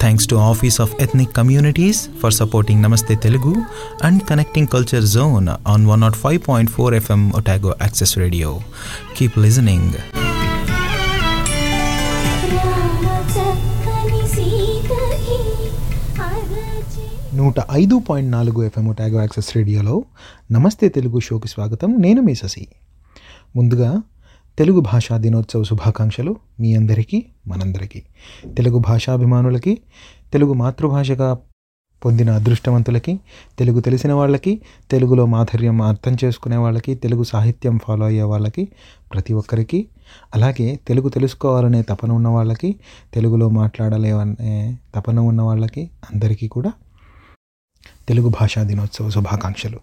Thanks to office of ethnic communities for supporting Namaste Telugu and connecting culture zone on one nought five point four FM Otago access radio keep listening నూట ఐదు point నాలుగు FM Otago access రేడియోలో నమస్తే తెలుగు షోకి స్వాగతం. నేను మీ శశి ముందుగా తెలుగు భాషా దినోత్సవ శుభాకాంక్షలు మీ అందరికీ మనందరికీ. తెలుగు భాషాభిమానులకి తెలుగు మాతృభాషగా పొందిన అదృష్టవంతులకి తెలుగు తెలిసిన వాళ్ళకి తెలుగులో మాధుర్యం అర్థం చేసుకునే వాళ్ళకి తెలుగు సాహిత్యం ఫాలో అయ్యే వాళ్ళకి ప్రతి ఒక్కరికి అలాగే తెలుగు తెలుసుకోవాలనే తపన ఉన్న వాళ్ళకి తెలుగులో మాట్లాడలేవనే తపన ఉన్న వాళ్ళకి అందరికీ కూడా తెలుగు భాషా దినోత్సవ శుభాకాంక్షలు.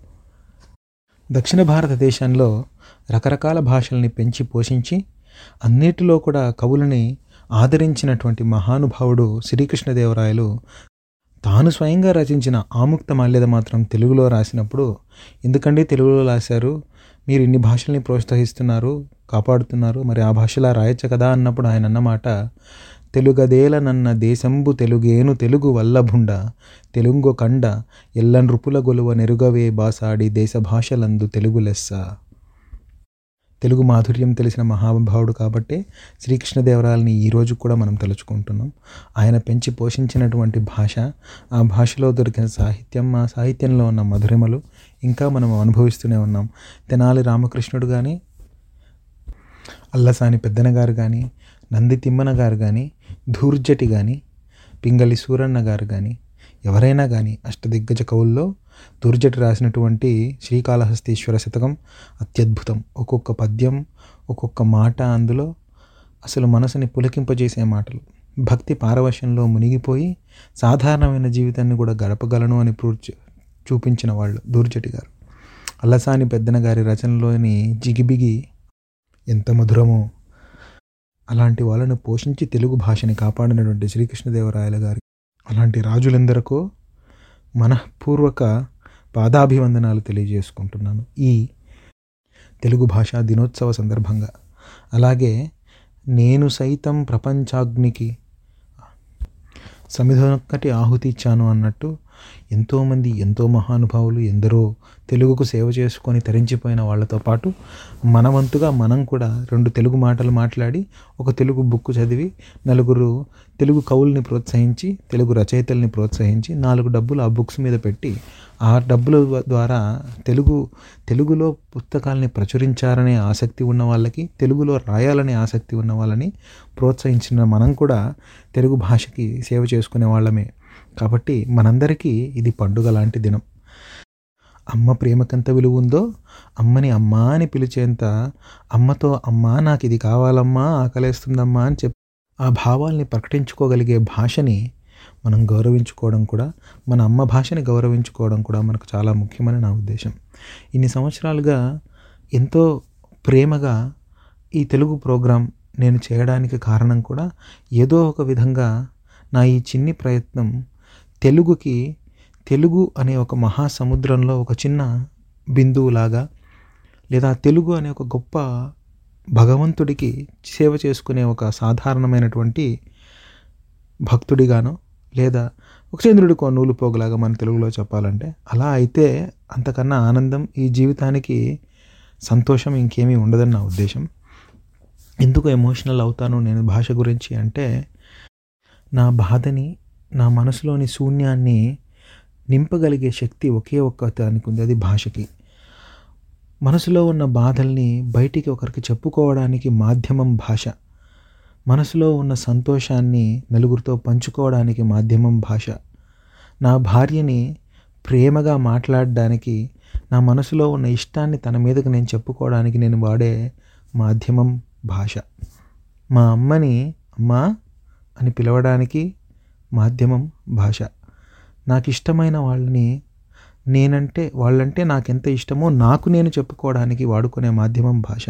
దక్షిణ భారతదేశంలో రకరకాల భాషల్ని పెంచి పోషించి అన్నిటిలో కూడా కవులని ఆదరించినటువంటి మహానుభావుడు శ్రీకృష్ణదేవరాయలు తాను స్వయంగా రచించిన ఆముక్త మాల్యద మాత్రం తెలుగులో రాసినప్పుడు ఎందుకండి తెలుగులో రాశారు? మీరు ఇన్ని భాషల్ని ప్రోత్సహిస్తున్నారు కాపాడుతున్నారు మరి ఆ భాషలా రాయొచ్చు కదా? అన్నప్పుడు ఆయన అన్నమాట తెలుగదేల నన్న దేశంబు తెలుగేను తెలుగు వల్లభుండ తెలుగు కండ ఎల్ల నృపుల గొలువ నెరుగవే బాసాడి దేశ భాషలందు తెలుగు లెస్స. తెలుగు మాధుర్యం తెలిసిన మహానుభావుడు కాబట్టే శ్రీకృష్ణదేవరాయలని ఈరోజు కూడా మనం తలుచుకుంటున్నాం. ఆయన పెంచి పోషించినటువంటి భాష ఆ భాషలో దొరికిన సాహిత్యం ఆ సాహిత్యంలో ఉన్న మధురిమలు ఇంకా మనం అనుభవిస్తూనే ఉన్నాం. తెనాలి రామకృష్ణుడు కానీ అల్లసాని పెద్దన గారు కానీ నంది తిమ్మన గారు కానీ ధూర్జటి కానీ పింగళి సూరన్న గారు కానీ ఎవరైనా కానీ అష్టదిగ్గజ కవుల్లో దుర్జటి రాసినటువంటి శ్రీకాళహస్తీశ్వర శతకం అత్యద్భుతం. ఒక్కొక్క పద్యం ఒక్కొక్క మాట అందులో అసలు మనసుని పులకింపజేసే మాటలు. భక్తి పారవశ్యంలో మునిగిపోయి సాధారణమైన జీవితాన్ని కూడా గడపగలను అని ప్రూవ్ చూపించిన వాళ్ళు దూర్జటి గారు. అల్లసాని పెద్దన గారి రచనలోని జిగిబిగి ఎంత మధురమో. అలాంటి వాళ్ళను పోషించి తెలుగు భాషని కాపాడినటువంటి శ్రీకృష్ణదేవరాయల గారి అలాంటి రాజులెందరికో మనఃపూర్వక పాదాభివందనాలు తెలియజేసుకుంటున్నాను. ఈ తెలుగు భాషా దినోత్సవ సందర్భంగా. అలాగే నేను సైతం ప్రపంచాగ్నికి సమిధనొక్కటి ఆహుతి ఇచ్చాను అన్నట్టు ఎంతోమంది ఎంతో మహానుభావులు ఎందరో తెలుగుకు సేవ చేసుకొని తరించిపోయిన వాళ్ళతో పాటు మన వంతుగా మనం కూడా రెండు తెలుగు మాటలు మాట్లాడి ఒక తెలుగు బుక్ చదివి నలుగురు తెలుగు కవుల్ని ప్రోత్సహించి తెలుగు రచయితల్ని ప్రోత్సహించి నాలుగు డబ్బులు ఆ బుక్స్ మీద పెట్టి ఆ డబ్బుల ద్వారా తెలుగు తెలుగులో పుస్తకాలని ప్రచురించాలనే ఆసక్తి ఉన్న వాళ్ళకి తెలుగులో రాయాలనే ఆసక్తి ఉన్న వాళ్ళని ప్రోత్సహించిన మనం కూడా తెలుగు భాషకి సేవ చేసుకునే వాళ్ళమే. కాబట్టి మనందరికీ ఇది పండుగ లాంటి దినం. అమ్మ ప్రేమకెంత విలువ ఉందో అమ్మని అమ్మా అని పిలిచేంత అమ్మతో అమ్మా నాకు ఇది కావాలమ్మా ఆకలేస్తుందమ్మా అని చెప్పి ఆ భావాల్ని ప్రకటించుకోగలిగే భాషని మనం గౌరవించుకోవడం కూడా మన అమ్మ భాషని గౌరవించుకోవడం కూడా మనకు చాలా ముఖ్యమని నా ఉద్దేశం. ఇన్ని సంవత్సరాలుగా ఎంతో ప్రేమగా ఈ తెలుగు ప్రోగ్రాం నేను చేయడానికి కారణం కూడా ఏదో ఒక విధంగా నా ఈ చిన్ని ప్రయత్నం తెలుగుకి తెలుగు అనే ఒక మహాసముద్రంలో ఒక చిన్న బిందువులాగా లేదా తెలుగు అనే ఒక గొప్ప భగవంతుడికి సేవ చేసుకునే ఒక సాధారణమైనటువంటి భక్తుడిగానో లేదా ఒక చంద్రుడికో నూలు పోగులాగా మన తెలుగులో చెప్పాలంటే అలా అయితే అంతకన్నా ఆనందం ఈ జీవితానికి సంతోషం ఇంకేమీ ఉండదని నా ఉద్దేశం. ఎందుకు ఎమోషనల్ అవుతాను నేను భాష గురించి అంటే నా బాధని నా మనసులోని శూన్యాన్ని నింపగలిగే శక్తి ఒకే ఒక్క దానికి ఉంది అది భాషకి. మనసులో ఉన్న బాధల్ని బయటికి ఒకరికి చెప్పుకోవడానికి మాధ్యమం భాష. మనసులో ఉన్న సంతోషాన్ని నలుగురితో పంచుకోవడానికి మాధ్యమం భాష. నా భార్యని ప్రేమగా మాట్లాడడానికి నా మనసులో ఉన్న ఇష్టాన్ని తన మీదకు నేను చెప్పుకోవడానికి నేను వాడే మాధ్యమం భాష. మా అమ్మని అమ్మా అని పిలవడానికి మాధ్యమం భాష. నాకు ఇష్టమైన వాళ్ళని నేనంటే వాళ్ళంటే నాకెంత ఇష్టమో నాకు నేను చెప్పుకోవడానికి వాడుకునే మాధ్యమం భాష.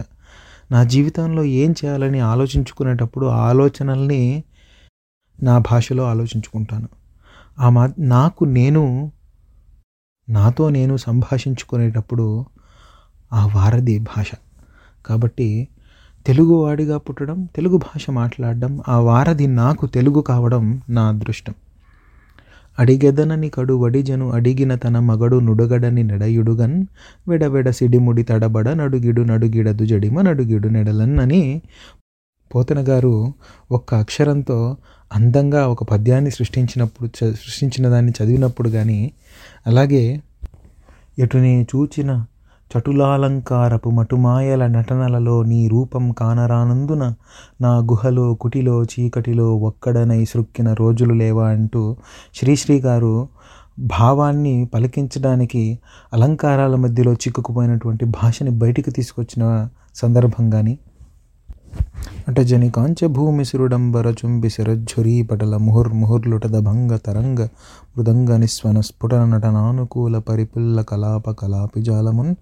నా జీవితంలో ఏం చేయాలని ఆలోచించుకునేటప్పుడు ఆలోచనల్ని నా భాషలో ఆలోచించుకుంటాను. ఆ మా నాకు నేను నాతో నేను సంభాషించుకునేటప్పుడు ఆ వారధి భాష. కాబట్టి తెలుగువాడిగా పుట్టడం తెలుగు భాష మాట్లాడడం ఆ వారధి నాకు తెలుగు కావడం నా అదృష్టం. అడిగెదనని కడు వడిజను అడిగిన తన మగడు నుడగడని నెడయుడుగన్ వెడవెడ సిడిముడి తడబడ నడుగిడు నడుగిడదు జడిమ నడుగిడు నెడలన్నని పోతన గారు ఒక్క అక్షరంతో అందంగా ఒక పద్యాన్ని సృష్టించినప్పుడు సృష్టించిన దాన్ని చదివినప్పుడు కానీ అలాగే ఎటుని చూచిన చటులాలంకారపు మటుమాయల నటనలలో నీ రూపం కానరానందున నా గుహలో కుటిలో చీకటిలో ఒక్కడనై సృక్కిన రోజులు లేవా అంటూ శ్రీశ్రీ గారు భావాన్ని పలికించడానికి అలంకారాల మధ్యలో చిక్కుకుపోయినటువంటి భాషని బయటికి తీసుకొచ్చిన సందర్భం కానీ అంటే జని కాంచ భూమి సురుడంబర చుంబి శరజ్జురీ పటల ముహుర్ ముహుర్లుటద తరంగ మృదంగ నిస్వన స్ఫుటన నటనానుకూల పరిపుల్ల కలాప కలాపి జాలమున్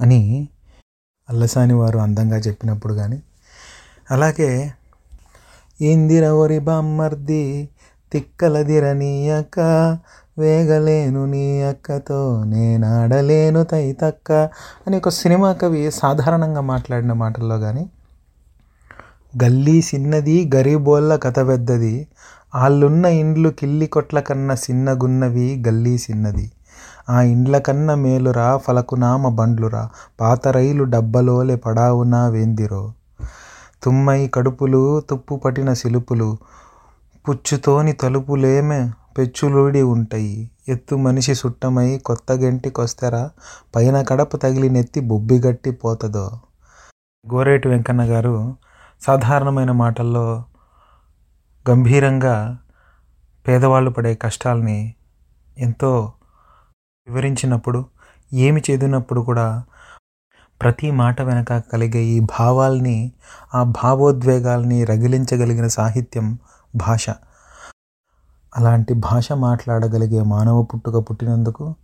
అని అల్లసాని వారు అందంగా చెప్పినప్పుడు కానీ అలాగే ఇందిర ఒరి బామ్మర్ది తిక్కలదిర నీ అక్క వేగలేను నీ అక్కతో నేనాడలేను తైతక్క అని ఒక సినిమా కవి సాధారణంగా మాట్లాడిన మాటల్లో కానీ గల్లీ సిన్నది గరీబోళ్ళ కథ పెద్దది. ఆళ్ళున్న ఇండ్లు కిల్లి కొట్ల కన్నా సిన్నగున్నవి గల్లీ సిన్నది. ఆ ఇండ్ల కన్న మేలురా ఫలకునామ బండ్లురా పాత రైలు డబ్బలోలే పడావునా వేందిరో. తుమ్మై కడుపులు తుప్పు పట్టిన సిలుపులు పుచ్చుతోని తలుపులేమే పెచ్చులుడి ఉంటాయి. ఎత్తు మనిషి సుట్టమై కొత్త గంటికొస్తరా పైన కడప తగిలి నెత్తి బొబ్బిగట్టి పోతదో. గోరేటి వెంకన్న గారు సాధారణమైన మాటల్లో గంభీరంగా పేదవాళ్ళు పడే కష్టాల్ని ఎంతో వివరించినప్పుడు ఏమి చదివినప్పుడు కూడా ప్రతి మాట వెనక కలిగే ఈ భావాల్ని ఆ భావోద్వేగాల్ని రగిలించగలిగిన సాహిత్యం భాష. అలాంటి భాష మాట్లాడగలిగే మానవ పుట్టుక పుట్టినందుకు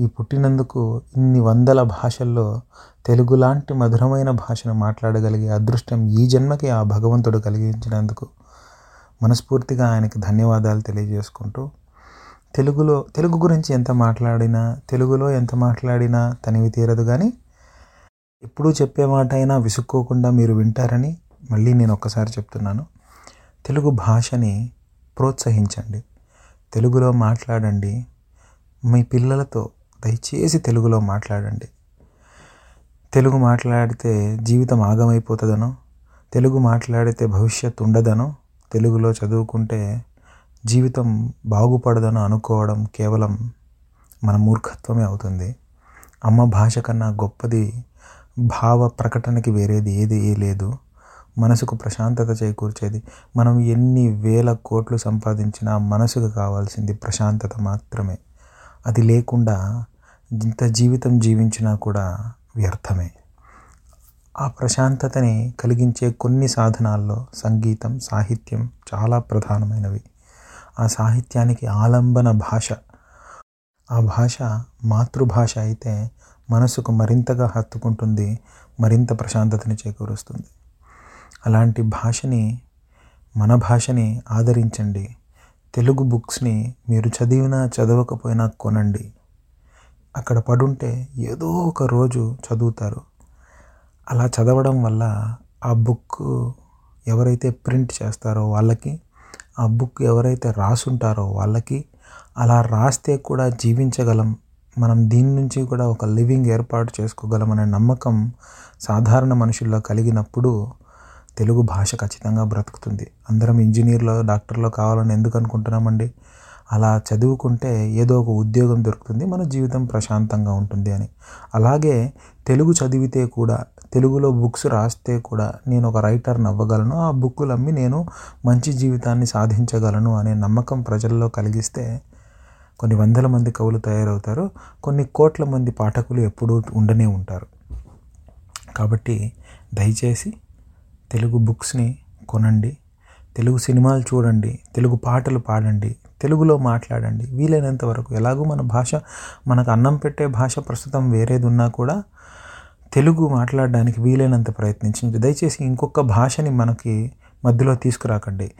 ఈ పుట్టినందుకు ఇన్ని వందల భాషల్లో తెలుగు లాంటి మధురమైన భాషను మాట్లాడగలిగే అదృష్టం ఈ జన్మకి ఆ భగవంతుడు కలిగించినందుకు మనస్ఫూర్తిగా ఆయనకి ధన్యవాదాలు తెలియజేసుకుంటూ తెలుగులో తెలుగు గురించి ఎంత మాట్లాడినా తెలుగులో ఎంత మాట్లాడినా తనివి తీరదు కానీ ఎప్పుడూ చెప్పే మాట అయినా విసుక్కోకుండా మీరు వింటారని మళ్ళీ నేను ఒక్కసారి చెప్తున్నాను. తెలుగు భాషని ప్రోత్సహించండి. తెలుగులో మాట్లాడండి. మీ పిల్లలతో దయచేసి తెలుగులో మాట్లాడండి. తెలుగు మాట్లాడితే జీవితం ఆగమైపోతుందనో తెలుగు మాట్లాడితే భవిష్యత్తు ఉండదనో తెలుగులో చదువుకుంటే జీవితం బాగుపడదనో అనుకోవడం కేవలం మన మూర్ఖత్వమే అవుతుంది. అమ్మ భాష కన్నా గొప్పది భావ ప్రకటనకి వేరేది ఏది లేదు. మనసుకు ప్రశాంతత చేకూర్చేది. మనం ఎన్ని వేల కోట్లు సంపాదించినా మనసుకు కావాల్సింది ప్రశాంతత మాత్రమే. అది లేకుండా ఇంత జీవితం జీవించినా కూడా వ్యర్థమే. ఆ ప్రశాంతతని కలిగించే కొన్ని సాధనాల్లో సంగీతం సాహిత్యం చాలా ప్రధానమైనవి. ఆ సాహిత్యానికి ఆలంబన భాష. ఆ భాష మాతృభాష అయితే మనసుకు మరింతగా హత్తుకుంటుంది మరింత ప్రశాంతతని చేకూరుస్తుంది. అలాంటి భాషని మన భాషని ఆదరించండి. తెలుగు బుక్స్ని మీరు చదివినా చదవకపోయినా కొనండి. అక్కడ పడుంటే ఏదో ఒక రోజు చదువుతారు. అలా చదవడం వల్ల ఆ బుక్ ఎవరైతే ప్రింట్ చేస్తారో వాళ్ళకి ఆ బుక్ ఎవరైతే రాసుంటారో వాళ్ళకి అలా రాస్తే కూడా జీవించగలం. మనం దీని నుంచి కూడా ఒక లివింగ్ ఏర్పాటు చేసుకోగలం అనే నమ్మకం సాధారణ మనుషుల్లో కలిగినప్పుడు తెలుగు భాష ఖచ్చితంగా బ్రతుకుతుంది. అందరం ఇంజనీర్లో డాక్టర్లో కావాలని ఎందుకు అనుకుంటున్నామండి? అలా చదువుకుంటే ఏదో ఒక ఉద్యోగం దొరుకుతుంది మన జీవితం ప్రశాంతంగా ఉంటుంది అని. అలాగే తెలుగు చదివితే కూడా తెలుగులో బుక్స్ రాస్తే కూడా నేను ఒక రైటర్ని అవ్వగలను ఆ బుక్కులు అమ్మి నేను మంచి జీవితాన్ని సాధించగలను అనే నమ్మకం ప్రజల్లో కలిగిస్తే కొన్ని వందల మంది కవులు తయారవుతారు కొన్ని కోట్ల మంది పాఠకులు ఎప్పుడూ ఉండనే ఉంటారు. కాబట్టి దయచేసి తెలుగు బుక్స్ని కొనండి తెలుగు సినిమాలు చూడండి తెలుగు పాటలు పాడండి తెలుగులో మాట్లాడండి. వీలైనంత వరకు ఎలాగూ మన భాష మనకు అన్నం పెట్టే భాష ప్రస్తుతం వేరేది ఉన్నా కూడా తెలుగు మాట్లాడడానికి వీలైనంత ప్రయత్నించండి. దయచేసి ఇంకొక భాషని మనకి మధ్యలో తీసుకురాకండి.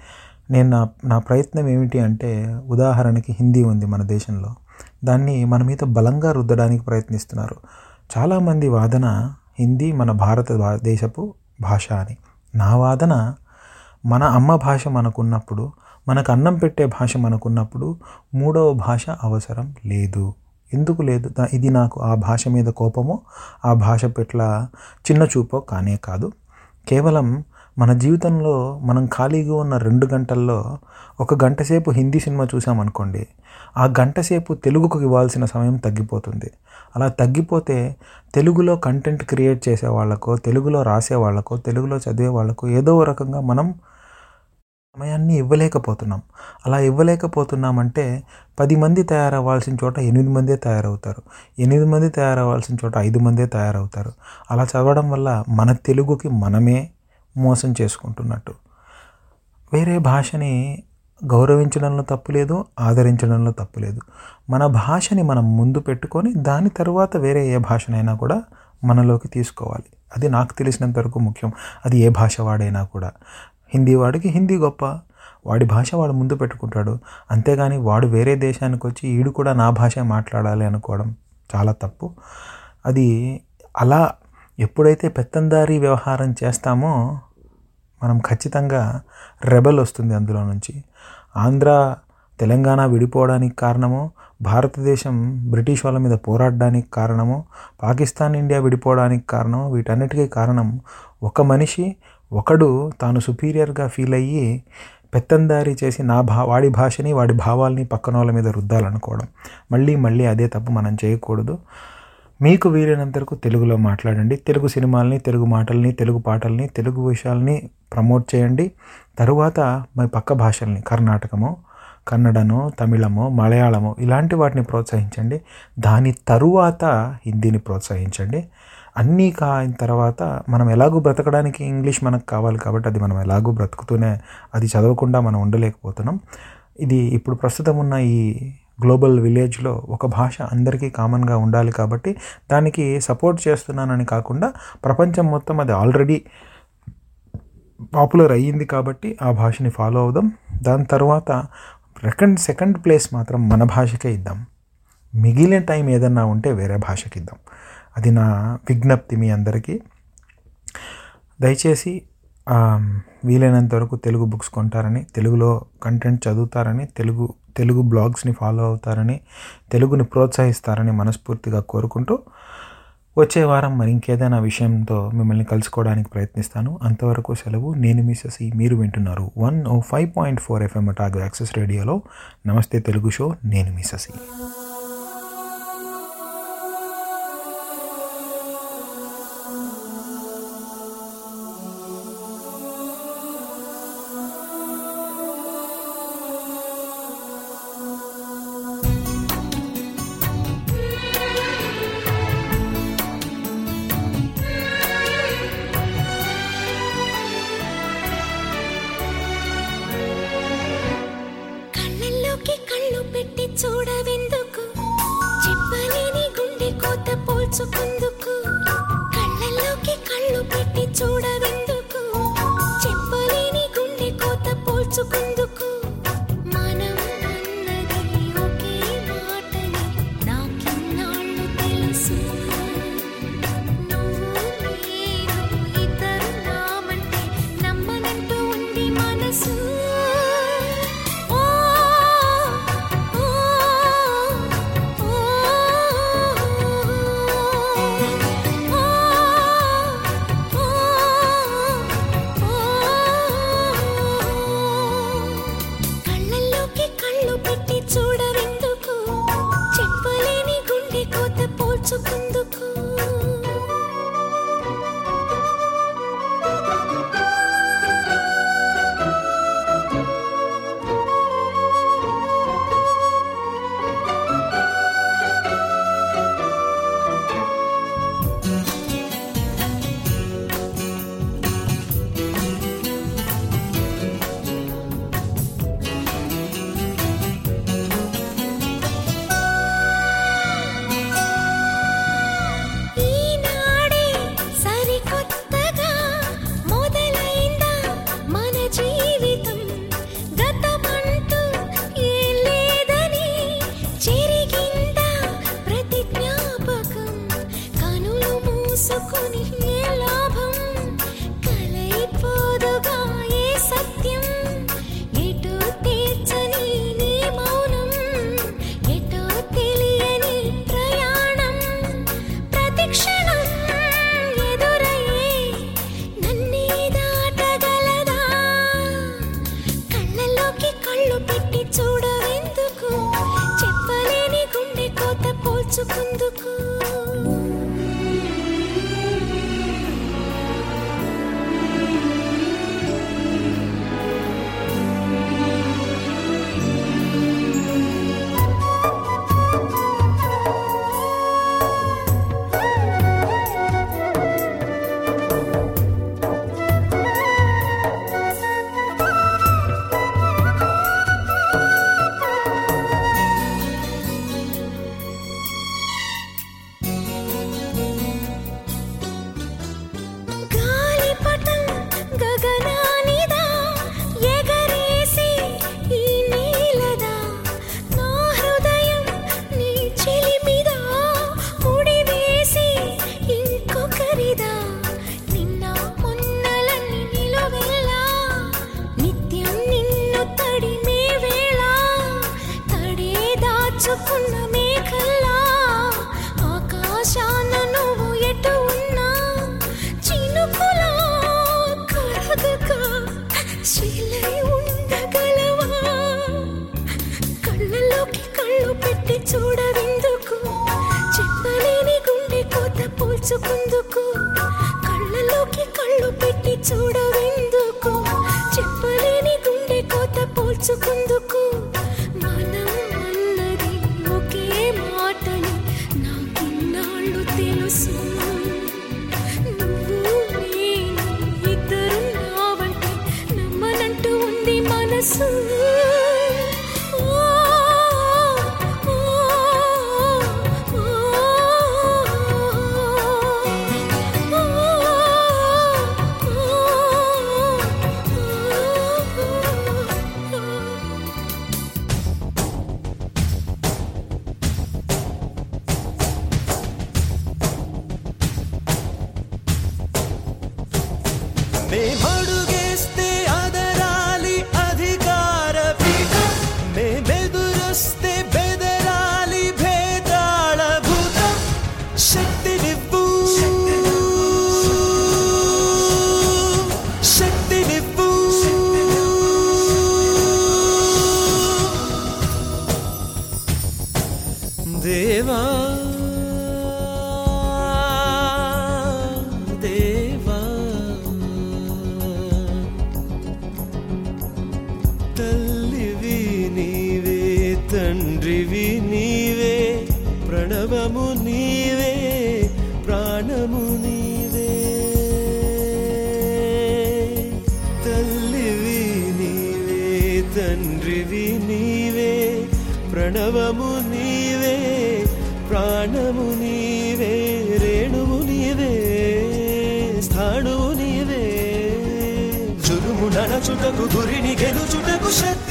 నేను నా నా ప్రయత్నం ఏమిటి అంటే ఉదాహరణకి హిందీ ఉంది మన దేశంలో. దాన్ని మన మీద బలంగా రుద్దడానికి ప్రయత్నిస్తున్నారు. చాలామంది వాదన హిందీ మన భారతదేశపు భాష అని. నా వాదన మన అమ్మ భాష మనకున్నప్పుడు మనకు అన్నం పెట్టే భాష మనకున్నప్పుడు మూడవ భాష అవసరం లేదు. ఎందుకు లేదు? ఇది నాకు ఆ భాష మీద కోపమో ఆ భాష పట్ల చిన్న చూపో కానే కాదు. కేవలం మన జీవితంలో మనం ఖాళీగా ఉన్న రెండు గంటల్లో ఒక గంట సేపు హిందీ సినిమా చూసామనుకోండి ఆ గంట సేపు తెలుగుకు ఇవ్వాల్సిన సమయం తగ్గిపోతుంది. అలా తగ్గిపోతే తెలుగులో కంటెంట్ క్రియేట్ చేసే వాళ్ళకో తెలుగులో రాసే వాళ్ళకో తెలుగులో చదివే వాళ్ళకో ఏదో రకంగా మనం సమయాన్ని ఇవ్వలేకపోతున్నాం. అలా ఇవ్వలేకపోతున్నామంటే పది మంది తయారవ్వాల్సిన చోట ఎనిమిది మందే తయారవుతారు. ఎనిమిది మంది తయారవ్వాల్సిన చోట ఐదు మందే తయారవుతారు. అలా చదవడం వల్ల మన తెలుగుకి మనమే మోసం చేసుకుంటున్నట్టు. వేరే భాషని గౌరవించడంలో తప్పు లేదు ఆదరించడంలో తప్పు లేదు. మన భాషని మనం ముందు పెట్టుకొని దాని తర్వాత వేరే ఏ భాషనైనా కూడా మనలోకి తీసుకోవాలి. అది నాకు తెలిసినంత వరకు ముఖ్యం. అది ఏ భాష వాడైనా కూడా. హిందీ వాడికి హిందీ గొప్ప. వాడి భాష వాడు ముందు పెట్టుకుంటాడు. అంతేగాని వాడు వేరే దేశానికి వచ్చి ఈడు కూడా నా భాష మాట్లాడాలి అనుకోవడం చాలా తప్పు. అది అలా ఎప్పుడైతే పెత్తందారీ వ్యవహారం చేస్తామో మనం ఖచ్చితంగా రెబల్ వస్తుంది అందులో నుంచి. ఆంధ్ర తెలంగాణ విడిపోవడానికి కారణమో భారతదేశం బ్రిటిష్ వాళ్ళ మీద పోరాడడానికి కారణమో పాకిస్తాన్ ఇండియా విడిపోవడానికి కారణం వీటన్నిటికీ కారణం ఒక మనిషి ఒకడు తాను సుపీరియర్గా ఫీల్ అయ్యి పెత్తందారీ చేసి నా భా వాడి భాషని వాడి భావాల్ని పక్కన వాళ్ళ మీద రుద్దాలనుకోవడం. మళ్ళీ మళ్ళీ అదే తప్పు మనం చేయకూడదు. మీకు వీలైనంతరకు తెలుగులో మాట్లాడండి. తెలుగు సినిమాల్ని తెలుగు మాటల్ని తెలుగు పాటల్ని తెలుగు విషయాల్ని ప్రమోట్ చేయండి. తరువాత మీ పక్క భాషల్ని కర్ణాటకమో కన్నడమో తమిళమో మలయాళమో ఇలాంటి వాటిని ప్రోత్సహించండి. దాని తరువాత హిందీని ప్రోత్సహించండి. అన్నీ కాయిన తర్వాత మనం ఎలాగూ బ్రతకడానికి ఇంగ్లీష్ మనకు కావాలి కాబట్టి అది మనం ఎలాగూ బ్రతుకుతూనే అది చదవకుండా మనం ఉండలేకపోతున్నాం. ఇది ఇప్పుడు ప్రస్తుతం ఉన్న ఈ గ్లోబల్ విలేజ్లో ఒక భాష అందరికీ కామన్గా ఉండాలి కాబట్టి దానికి సపోర్ట్ చేస్తున్నానని కాకుండా ప్రపంచం మొత్తం అది ఆల్రెడీ పాపులర్ అయ్యింది కాబట్టి ఆ భాషని ఫాలో అవుదాం. దాని తర్వాత సెకండ్ సెకండ్ ప్లేస్ మాత్రం మన భాషకే ఇద్దాం. మిగిలిన టైం ఏదన్నా ఉంటే వేరే భాషకి ఇద్దాం. అది నా విజ్ఞప్తి మీ అందరికీ. దయచేసి వీలైనంత వరకు తెలుగు బుక్స్ కొంటారని తెలుగులో కంటెంట్ చదువుతారని తెలుగు తెలుగు బ్లాగ్స్ని ఫాలో అవుతారని తెలుగుని ప్రోత్సహిస్తారని మనస్ఫూర్తిగా కోరుకుంటూ వచ్చే వారం మరి ఇంకేదైనా విషయంతో మిమ్మల్ని కలుసుకోవడానికి ప్రయత్నిస్తాను. అంతవరకు సెలవు. నేను మీ మీరు వింటున్నారు one O five point four FM Otago access రేడియోలో. నమస్తే తెలుగు షో. నేను మీ so సర్వము నీవే ప్రాణము నీవే. తల్లివి నీవే తండ్రివి నీవే ప్రణవము నీవే ప్రాణము నీవే రేణువు నీవే స్థాణువు నీవే. చురుము నడచుటకు గురిని గెలుచుటకు శక్తి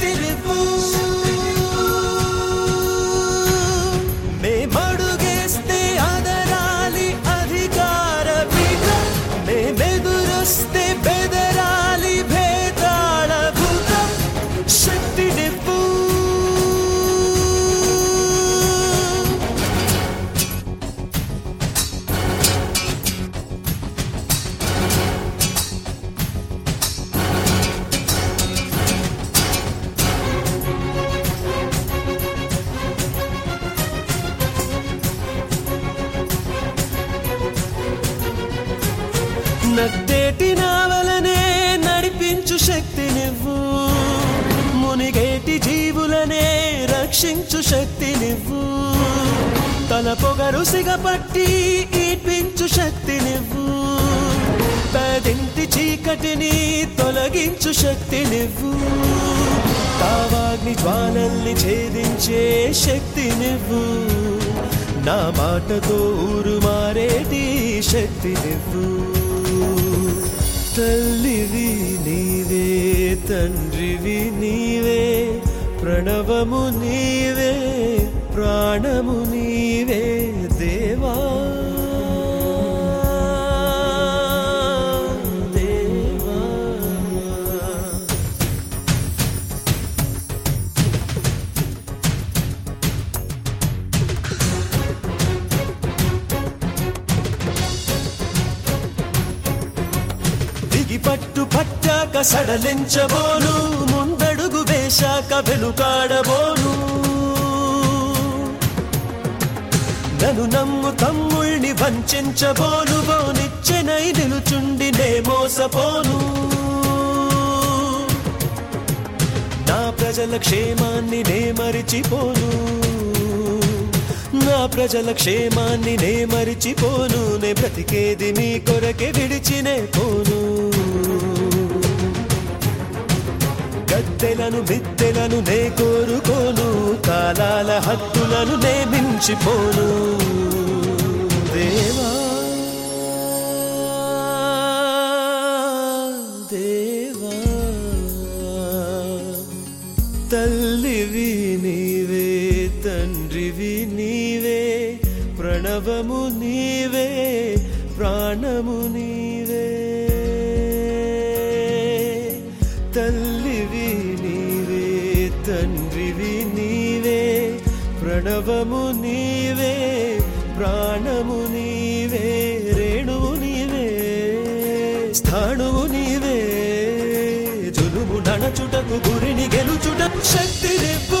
శక్తి నువ్వు తావాగ్ని జ్వాలల్ని ఛేదించే శక్తి నువ్వు నా మాటతో ఊరు మారేటి శక్తి నువ్వు తల్లివి నీవే తండ్రివి నీవే ప్రణవము నీవే ప్రాణము నీవే దేవా. కదిలాక సడలించబోను ముందడుగు వేశాక వెనుకాడబోను. నను నమ్ము తమ్ముళ్ళని వంచబోను బోనిచ్చెనై నిలుచుండి నే మోసపోను. నా ప్రజల క్షేమాన్ని నే మరిచిపోను. నా ప్రజల క్షేమాన్ని నే మరిచిపోను నే బ్రతికేది మీ కొరకే విడిచినే పోను. మిద్దెలను మిద్దెలను నే కోరుకోను. కాలాల హద్దులను నే మించిపోను. దేవా దేవా తల్లివి నీవే తండ్రివి నీవే ప్రణవము నీవే ప్రాణము నీవే ప్రాణము నీవే రేణువు నీవే స్థాణువు నీవే. జులుము నడచుటకు గురిని గెలుచుటకు శక్తి రేపు.